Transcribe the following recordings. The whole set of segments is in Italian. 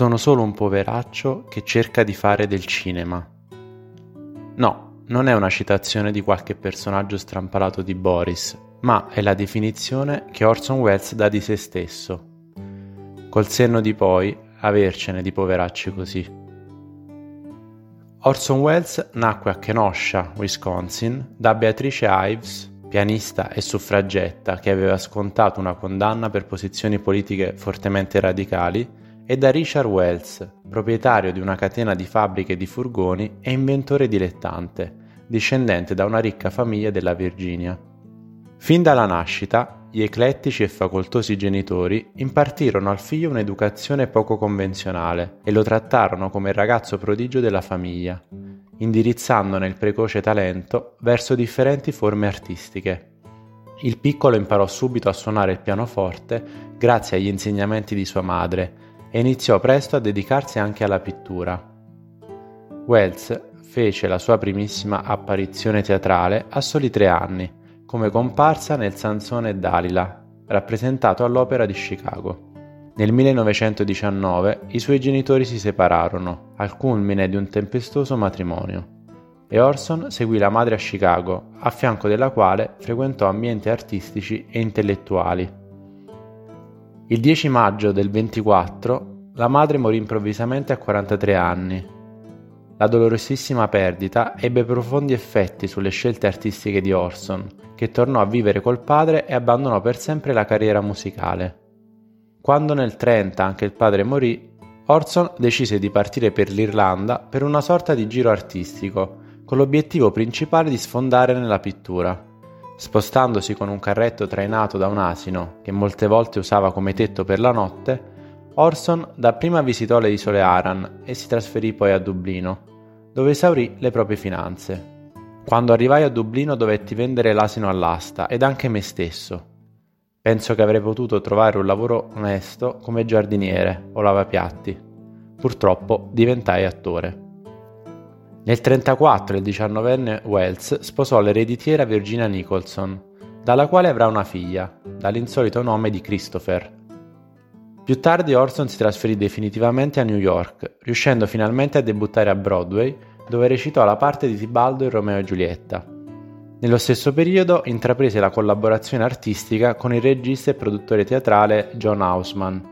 Sono solo un poveraccio che cerca di fare del cinema. No, non è una citazione di qualche personaggio strampalato di Boris, ma è la definizione che Orson Welles dà di se stesso. Col senno di poi, avercene di poveracci così. Orson Welles nacque a Kenosha, Wisconsin, da Beatrice Ives, pianista e suffragetta che aveva scontato una condanna per posizioni politiche fortemente radicali, e da Richard Wells, proprietario di una catena di fabbriche di furgoni e inventore dilettante, discendente da una ricca famiglia della Virginia. Fin dalla nascita, gli eclettici e facoltosi genitori impartirono al figlio un'educazione poco convenzionale e lo trattarono come il ragazzo prodigio della famiglia, indirizzandone il precoce talento verso differenti forme artistiche. Il piccolo imparò subito a suonare il pianoforte grazie agli insegnamenti di sua madre e iniziò presto a dedicarsi anche alla pittura. Wells fece la sua primissima apparizione teatrale a soli tre anni, come comparsa nel Sansone Dalila, rappresentato all'Opera di Chicago. Nel 1919 i suoi genitori si separarono, al culmine di un tempestoso matrimonio, e Orson seguì la madre a Chicago, a fianco della quale frequentò ambienti artistici e intellettuali. Il 10 maggio del 24 la madre morì improvvisamente a 43 anni. La dolorosissima perdita ebbe profondi effetti sulle scelte artistiche di Orson, che tornò a vivere col padre e abbandonò per sempre la carriera musicale. Quando nel 30 anche il padre morì, Orson decise di partire per l'Irlanda per una sorta di giro artistico, con l'obiettivo principale di sfondare nella pittura. Spostandosi con un carretto trainato da un asino, che molte volte usava come tetto per la notte, Orson dapprima visitò le isole Aran e si trasferì poi a Dublino, dove esaurì le proprie finanze. Quando arrivai a Dublino dovetti vendere l'asino all'asta ed anche me stesso. Penso che avrei potuto trovare un lavoro onesto come giardiniere o lavapiatti. Purtroppo diventai attore. Nel 1934 il diciannovenne Wells sposò l'ereditiera Virginia Nicholson, dalla quale avrà una figlia, dall'insolito nome di Christopher. Più tardi Orson si trasferì definitivamente a New York, riuscendo finalmente a debuttare a Broadway, dove recitò la parte di Tibaldo in Romeo e Giulietta. Nello stesso periodo intraprese la collaborazione artistica con il regista e produttore teatrale John Houseman,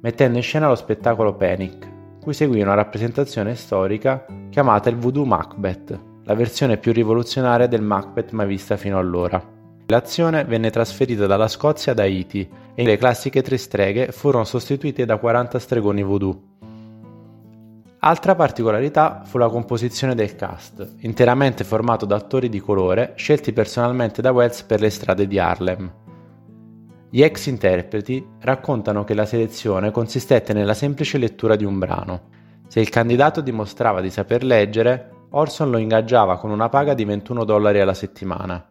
mettendo in scena lo spettacolo Panic, cui seguì una rappresentazione storica chiamata il Voodoo Macbeth, la versione più rivoluzionaria del Macbeth mai vista fino allora. L'azione venne trasferita dalla Scozia ad Haiti e le classiche tre streghe furono sostituite da 40 stregoni voodoo. Altra particolarità fu la composizione del cast, interamente formato da attori di colore scelti personalmente da Wells per le strade di Harlem. Gli ex interpreti raccontano che la selezione consistette nella semplice lettura di un brano. Se il candidato dimostrava di saper leggere, Orson lo ingaggiava con una paga di 21 dollari alla settimana.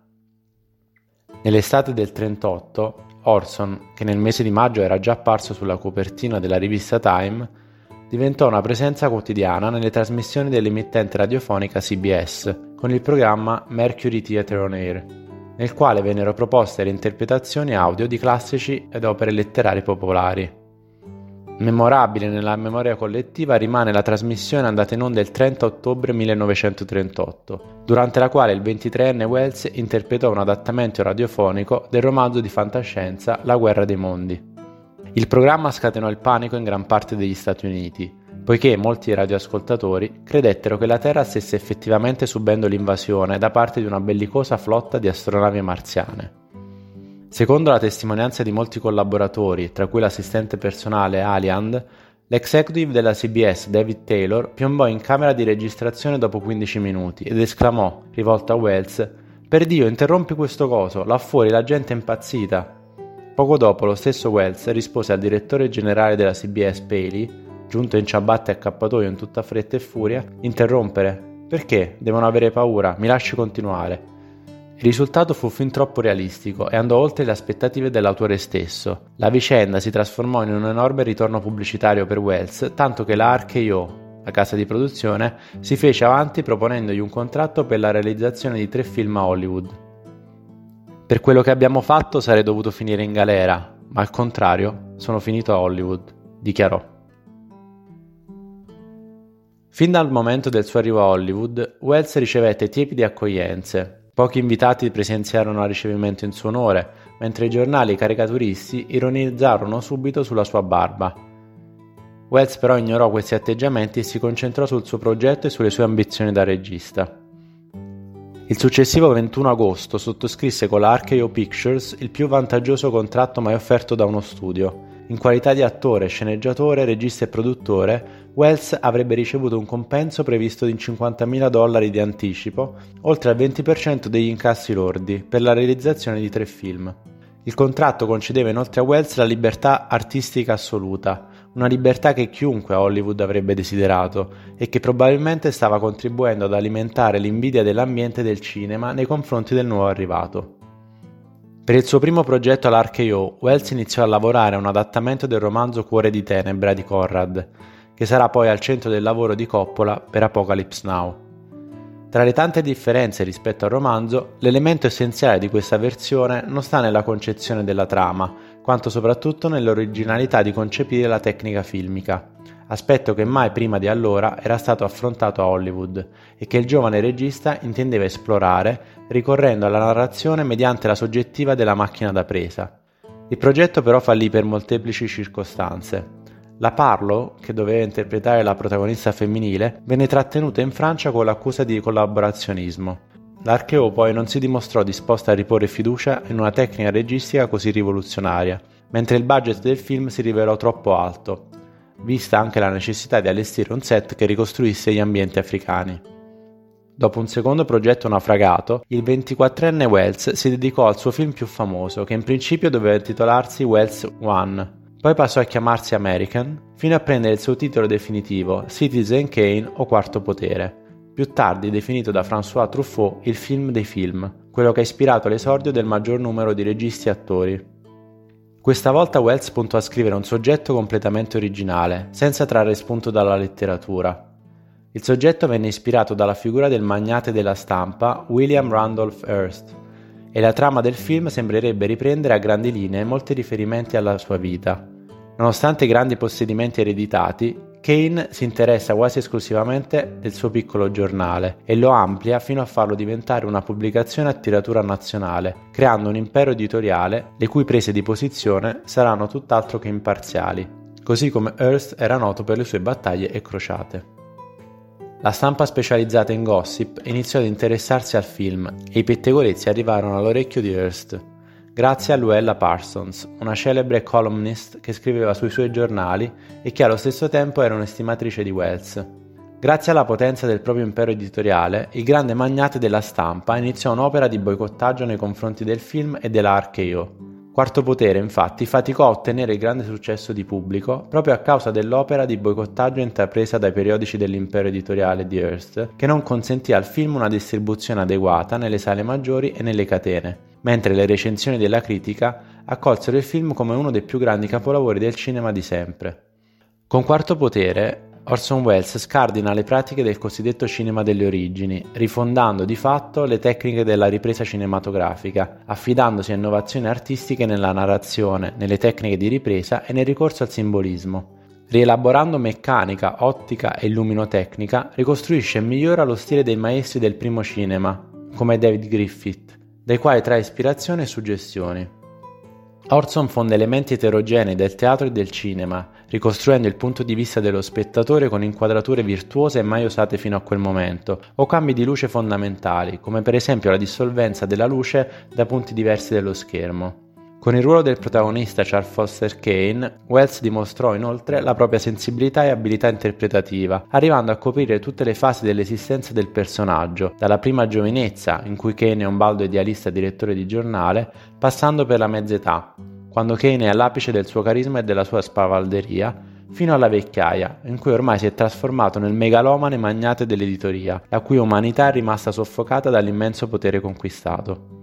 Nell'estate del 38, Orson, che nel mese di maggio era già apparso sulla copertina della rivista Time, diventò una presenza quotidiana nelle trasmissioni dell'emittente radiofonica CBS con il programma Mercury Theatre on Air nel quale vennero proposte le interpretazioni audio di classici ed opere letterarie popolari. Memorabile nella memoria collettiva rimane la trasmissione andata in onda il 30 ottobre 1938, durante la quale il 23enne Wells interpretò un adattamento radiofonico del romanzo di fantascienza La guerra dei mondi. Il programma scatenò il panico in gran parte degli Stati Uniti, poiché molti radioascoltatori credettero che la Terra stesse effettivamente subendo l'invasione da parte di una bellicosa flotta di astronavi marziane. Secondo la testimonianza di molti collaboratori, tra cui l'assistente personale Aliand, l'executive della CBS David Taylor piombò in camera di registrazione dopo 15 minuti ed esclamò, rivolto a Wells, Per Dio, interrompi questo coso, là fuori la gente è impazzita. Poco dopo lo stesso Wells rispose al direttore generale della CBS Paley giunto in ciabatte e accappatoio in tutta fretta e furia, interrompere. Perché? Devono avere paura, mi lasci continuare. Il risultato fu fin troppo realistico e andò oltre le aspettative dell'autore stesso. La vicenda si trasformò in un enorme ritorno pubblicitario per Wells, tanto che la RKO, la casa di produzione, si fece avanti proponendogli un contratto per la realizzazione di tre film a Hollywood. Per quello che abbiamo fatto sarei dovuto finire in galera, ma al contrario sono finito a Hollywood, dichiarò. Fin dal momento del suo arrivo a Hollywood, Wells ricevette tiepide accoglienze. Pochi invitati presenziarono al ricevimento in suo onore, mentre i giornali caricaturisti ironizzarono subito sulla sua barba. Wells però ignorò questi atteggiamenti e si concentrò sul suo progetto e sulle sue ambizioni da regista. Il successivo 21 agosto sottoscrisse con la RKO Pictures il più vantaggioso contratto mai offerto da uno studio. In qualità di attore, sceneggiatore, regista e produttore, Wells avrebbe ricevuto un compenso previsto in 50.000 dollari di anticipo, oltre al 20% degli incassi lordi, per la realizzazione di tre film. Il contratto concedeva inoltre a Wells la libertà artistica assoluta, una libertà che chiunque a Hollywood avrebbe desiderato e che probabilmente stava contribuendo ad alimentare l'invidia dell'ambiente del cinema nei confronti del nuovo arrivato. Per il suo primo progetto all'RKO, Wells iniziò a lavorare a un adattamento del romanzo Cuore di Tenebra di Conrad, che sarà poi al centro del lavoro di Coppola per Apocalypse Now. Tra le tante differenze rispetto al romanzo, l'elemento essenziale di questa versione non sta nella concezione della trama, quanto soprattutto nell'originalità di concepire la tecnica filmica, aspetto che mai prima di allora era stato affrontato a Hollywood e che il giovane regista intendeva esplorare ricorrendo alla narrazione mediante la soggettiva della macchina da presa. Il progetto però fallì per molteplici circostanze. La Parlo, che doveva interpretare la protagonista femminile, venne trattenuta in Francia con l'accusa di collaborazionismo. L'archeo poi non si dimostrò disposta a riporre fiducia in una tecnica registica così rivoluzionaria, mentre il budget del film si rivelò troppo alto, vista anche la necessità di allestire un set che ricostruisse gli ambienti africani. Dopo un secondo progetto naufragato, il 24enne Wells si dedicò al suo film più famoso, che in principio doveva intitolarsi Wells One. Poi passò a chiamarsi American, fino a prendere il suo titolo definitivo, Citizen Kane o Quarto Potere più tardi definito da François Truffaut il film dei film, quello che ha ispirato l'esordio del maggior numero di registi e attori. Questa volta Wells puntò a scrivere un soggetto completamente originale, senza trarre spunto dalla letteratura. Il soggetto venne ispirato dalla figura del magnate della stampa William Randolph Hearst, e la trama del film sembrerebbe riprendere a grandi linee molti riferimenti alla sua vita. Nonostante i grandi possedimenti ereditati, Kane si interessa quasi esclusivamente del suo piccolo giornale e lo amplia fino a farlo diventare una pubblicazione a tiratura nazionale, creando un impero editoriale le cui prese di posizione saranno tutt'altro che imparziali, così come Hearst era noto per le sue battaglie e crociate. La stampa specializzata in gossip iniziò ad interessarsi al film e i pettegolezzi arrivarono all'orecchio di Hearst, grazie a Luella Parsons, una celebre columnist che scriveva sui suoi giornali e che allo stesso tempo era un'estimatrice di Wells. Grazie alla potenza del proprio impero editoriale, il grande magnate della stampa iniziò un'opera di boicottaggio nei confronti del film e della RKO. Quarto Potere, infatti, faticò a ottenere il grande successo di pubblico proprio a causa dell'opera di boicottaggio intrapresa dai periodici dell'impero editoriale di Hearst, che non consentì al film una distribuzione adeguata nelle sale maggiori e nelle catene mentre le recensioni della critica accolsero il film come uno dei più grandi capolavori del cinema di sempre. Con Quarto Potere, Orson Welles scardina le pratiche del cosiddetto cinema delle origini, rifondando di fatto le tecniche della ripresa cinematografica, affidandosi a innovazioni artistiche nella narrazione, nelle tecniche di ripresa e nel ricorso al simbolismo. Rielaborando meccanica, ottica e illuminotecnica, ricostruisce e migliora lo stile dei maestri del primo cinema, come David Griffith, dai quali trae ispirazione e suggestioni. Orson fonde elementi eterogenei del teatro e del cinema, ricostruendo il punto di vista dello spettatore con inquadrature virtuose mai usate fino a quel momento, o cambi di luce fondamentali, come per esempio la dissolvenza della luce da punti diversi dello schermo. Con il ruolo del protagonista Charles Foster Kane, Wells dimostrò inoltre la propria sensibilità e abilità interpretativa, arrivando a coprire tutte le fasi dell'esistenza del personaggio, dalla prima giovinezza, in cui Kane è un baldo idealista direttore di giornale, passando per la mezza età, quando Kane è all'apice del suo carisma e della sua spavalderia, fino alla vecchiaia, in cui ormai si è trasformato nel megalomane magnate dell'editoria, la cui umanità è rimasta soffocata dall'immenso potere conquistato.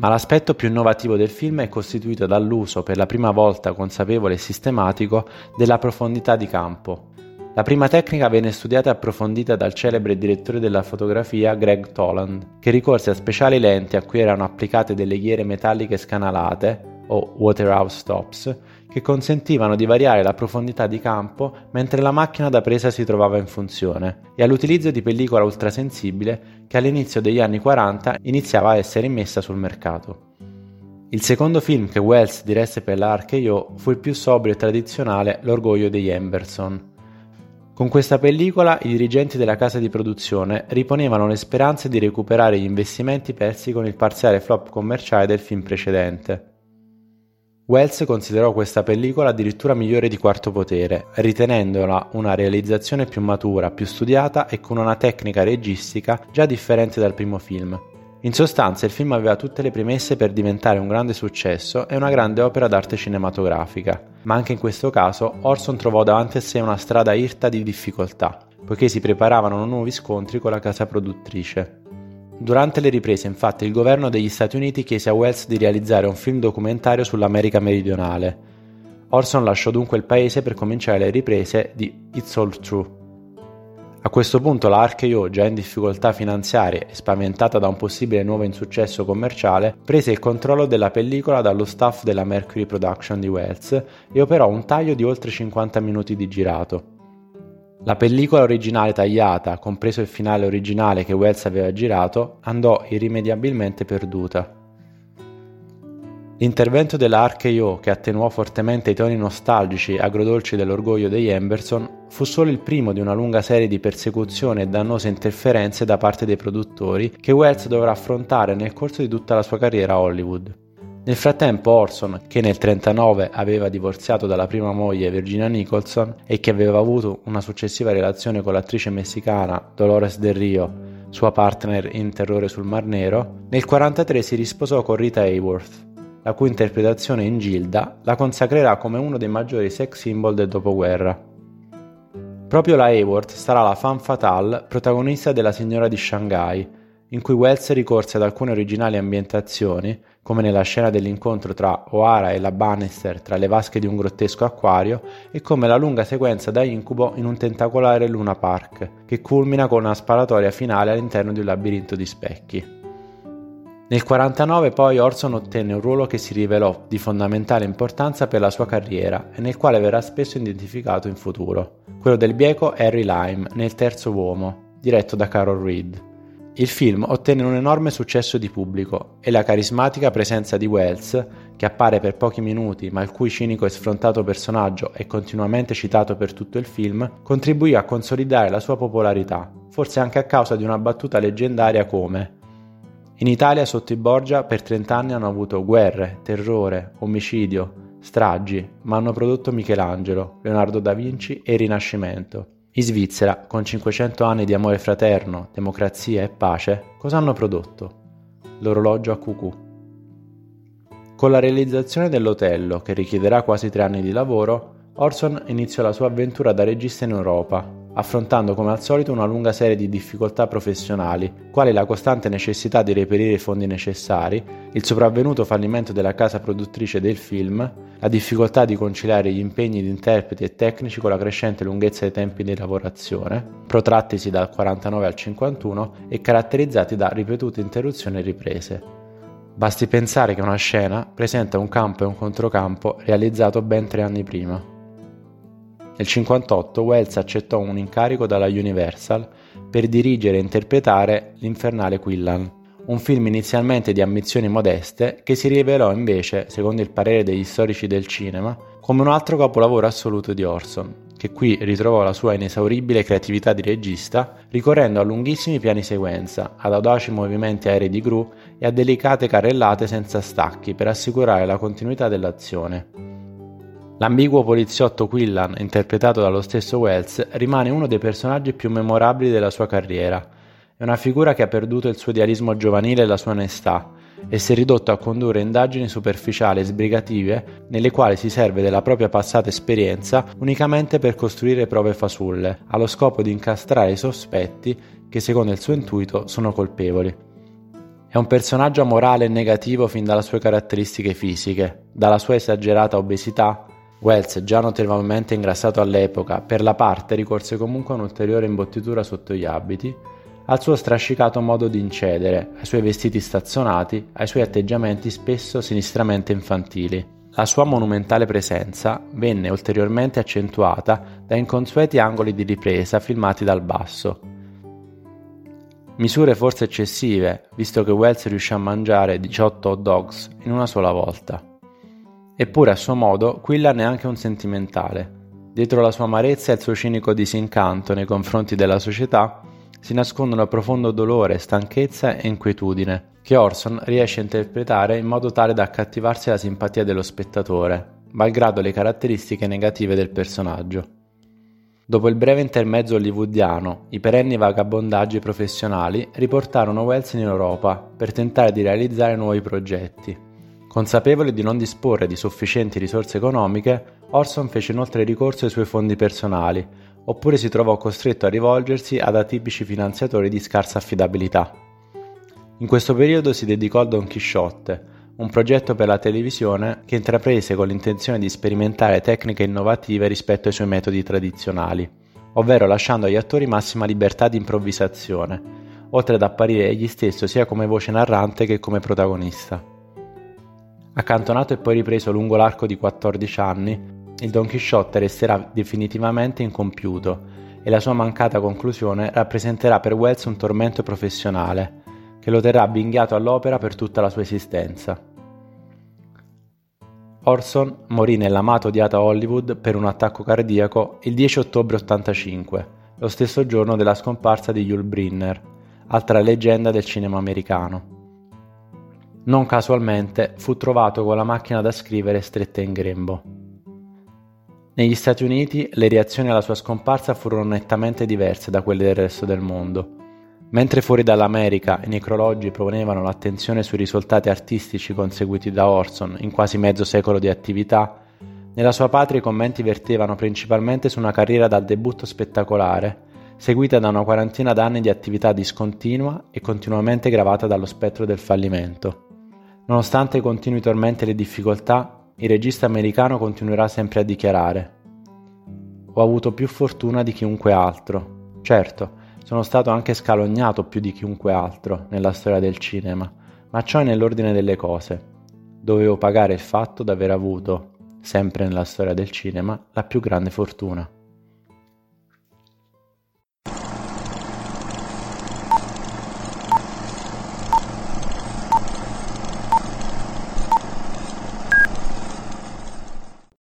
Ma l'aspetto più innovativo del film è costituito dall'uso, per la prima volta consapevole e sistematico, della profondità di campo. La prima tecnica venne studiata e approfondita dal celebre direttore della fotografia Greg Toland, che ricorse a speciali lenti a cui erano applicate delle ghiere metalliche scanalate, o Waterhouse Stops, che consentivano di variare la profondità di campo mentre la macchina da presa si trovava in funzione, e all'utilizzo di pellicola ultrasensibile che all'inizio degli anni 40 iniziava a essere immessa sul mercato. Il secondo film che Wells diresse per la RKO fu il più sobrio e tradizionale L'orgoglio degli Emberson. Con questa pellicola i dirigenti della casa di produzione riponevano le speranze di recuperare gli investimenti persi con il parziale flop commerciale del film precedente. Wells considerò questa pellicola addirittura migliore di Quarto Potere, ritenendola una realizzazione più matura, più studiata e con una tecnica registica già differente dal primo film. In sostanza il film aveva tutte le premesse per diventare un grande successo e una grande opera d'arte cinematografica, ma anche in questo caso Orson trovò davanti a sé una strada irta di difficoltà, poiché si preparavano nuovi scontri con la casa produttrice. Durante le riprese, infatti, il governo degli Stati Uniti chiese a Wells di realizzare un film documentario sull'America meridionale. Orson lasciò dunque il paese per cominciare le riprese di It's All True, a questo punto la RKO, già in difficoltà finanziarie e spaventata da un possibile nuovo insuccesso commerciale, prese il controllo della pellicola dallo staff della Mercury Production di Wells e operò un taglio di oltre 50 minuti di girato. La pellicola originale tagliata, compreso il finale originale che Wells aveva girato, andò irrimediabilmente perduta. L'intervento della RKO, che attenuò fortemente i toni nostalgici e agrodolci dell'orgoglio degli Emberson, fu solo il primo di una lunga serie di persecuzioni e dannose interferenze da parte dei produttori che Wells dovrà affrontare nel corso di tutta la sua carriera a Hollywood. Nel frattempo Orson, che nel 1939 aveva divorziato dalla prima moglie Virginia Nicholson e che aveva avuto una successiva relazione con l'attrice messicana Dolores Del Rio, sua partner in Terrore sul Mar Nero, nel 1943 si risposò con Rita Hayworth, la cui interpretazione in Gilda la consacrerà come uno dei maggiori sex symbol del dopoguerra. Proprio la Haworth sarà la femme fatale protagonista della Signora di Shanghai, in cui Wells ricorse ad alcune originali ambientazioni, come nella scena dell'incontro tra O'Hara e la Bannister tra le vasche di un grottesco acquario, e come la lunga sequenza da incubo in un tentacolare Luna Park, che culmina con una sparatoria finale all'interno di un labirinto di specchi. Nel 1949 poi Orson ottenne un ruolo che si rivelò di fondamentale importanza per la sua carriera e nel quale verrà spesso identificato in futuro, quello del bieco Harry Lime nel Terzo Uomo, diretto da Carol Reed. Il film ottenne un enorme successo di pubblico e la carismatica presenza di Wells, che appare per pochi minuti ma il cui cinico e sfrontato personaggio è continuamente citato per tutto il film, contribuì a consolidare la sua popolarità, forse anche a causa di una battuta leggendaria come in Italia sotto i Borgia per 30 anni hanno avuto guerre, terrore, omicidio, stragi, ma hanno prodotto Michelangelo, Leonardo da Vinci e il Rinascimento. In Svizzera, con 500 anni di amore fraterno, democrazia e pace, cosa hanno prodotto? L'orologio a cucù. Con la realizzazione dell'Otello, che richiederà quasi tre anni di lavoro, Orson iniziò la sua avventura da regista in Europa, affrontando come al solito una lunga serie di difficoltà professionali, quali la costante necessità di reperire i fondi necessari, il sopravvenuto fallimento della casa produttrice del film, la difficoltà di conciliare gli impegni di interpreti e tecnici con la crescente lunghezza dei tempi di lavorazione, protrattisi dal 49 al 51 e caratterizzati da ripetute interruzioni e riprese. Basti pensare che una scena presenta un campo e un controcampo realizzato ben tre anni prima. Nel 1958 Wells accettò un incarico dalla Universal per dirigere e interpretare L'Infernale Quillan, un film inizialmente di ambizioni modeste che si rivelò invece, secondo il parere degli storici del cinema, come un altro capolavoro assoluto di Orson, che qui ritrovò la sua inesauribile creatività di regista, ricorrendo a lunghissimi piani sequenza, ad audaci movimenti aerei di gru e a delicate carrellate senza stacchi per assicurare la continuità dell'azione. L'ambiguo poliziotto Quillan, interpretato dallo stesso Wells, rimane uno dei personaggi più memorabili della sua carriera. È una figura che ha perduto il suo idealismo giovanile e la sua onestà, e si è ridotto a condurre indagini superficiali e sbrigative nelle quali si serve della propria passata esperienza unicamente per costruire prove fasulle, allo scopo di incastrare i sospetti che secondo il suo intuito sono colpevoli. È un personaggio amorale e negativo fin dalle sue caratteristiche fisiche, dalla sua esagerata obesità Wells, già notevolmente ingrassato all'epoca, per la parte ricorse comunque a un'ulteriore imbottitura sotto gli abiti, al suo strascicato modo di incedere, ai suoi vestiti stazzonati, ai suoi atteggiamenti spesso sinistramente infantili. La sua monumentale presenza venne ulteriormente accentuata da inconsueti angoli di ripresa filmati dal basso. Misure forse eccessive, visto che Wells riuscì a mangiare 18 hot dogs in una sola volta. Eppure a suo modo Quillan è anche un sentimentale. Dietro la sua amarezza e il suo cinico disincanto nei confronti della società si nascondono profondo dolore, stanchezza e inquietudine, che Orson riesce a interpretare in modo tale da accattivarsi la simpatia dello spettatore, malgrado le caratteristiche negative del personaggio. Dopo il breve intermezzo hollywoodiano, i perenni vagabondaggi professionali riportarono Wells in Europa per tentare di realizzare nuovi progetti. Consapevole di non disporre di sufficienti risorse economiche, Orson fece inoltre ricorso ai suoi fondi personali, oppure si trovò costretto a rivolgersi ad atipici finanziatori di scarsa affidabilità. In questo periodo si dedicò al Don Chisciotte, un progetto per la televisione che intraprese con l'intenzione di sperimentare tecniche innovative rispetto ai suoi metodi tradizionali, ovvero lasciando agli attori massima libertà di improvvisazione, oltre ad apparire egli stesso sia come voce narrante che come protagonista. Accantonato e poi ripreso lungo l'arco di 14 anni, il Don Chisciotte resterà definitivamente incompiuto e la sua mancata conclusione rappresenterà per Wells un tormento professionale che lo terrà avvinghiato all'opera per tutta la sua esistenza. Orson morì nell'amato odiata Hollywood per un attacco cardiaco il 10 ottobre 85, lo stesso giorno della scomparsa di Yul Brynner, altra leggenda del cinema americano. Non casualmente fu trovato con la macchina da scrivere stretta in grembo. Negli Stati Uniti le reazioni alla sua scomparsa furono nettamente diverse da quelle del resto del mondo. Mentre fuori dall'America i necrologi ponevano l'attenzione sui risultati artistici conseguiti da Orson in quasi mezzo secolo di attività, nella sua patria i commenti vertevano principalmente su una carriera dal debutto spettacolare, seguita da una quarantina d'anni di attività discontinua e continuamente gravata dallo spettro del fallimento. Nonostante i continui tormenti e le difficoltà, il regista americano continuerà sempre a dichiarare Ho avuto più fortuna di chiunque altro. Certo, sono stato anche scalognato più di chiunque altro nella storia del cinema, ma ciò è nell'ordine delle cose. Dovevo pagare il fatto d'aver avuto, sempre nella storia del cinema, la più grande fortuna.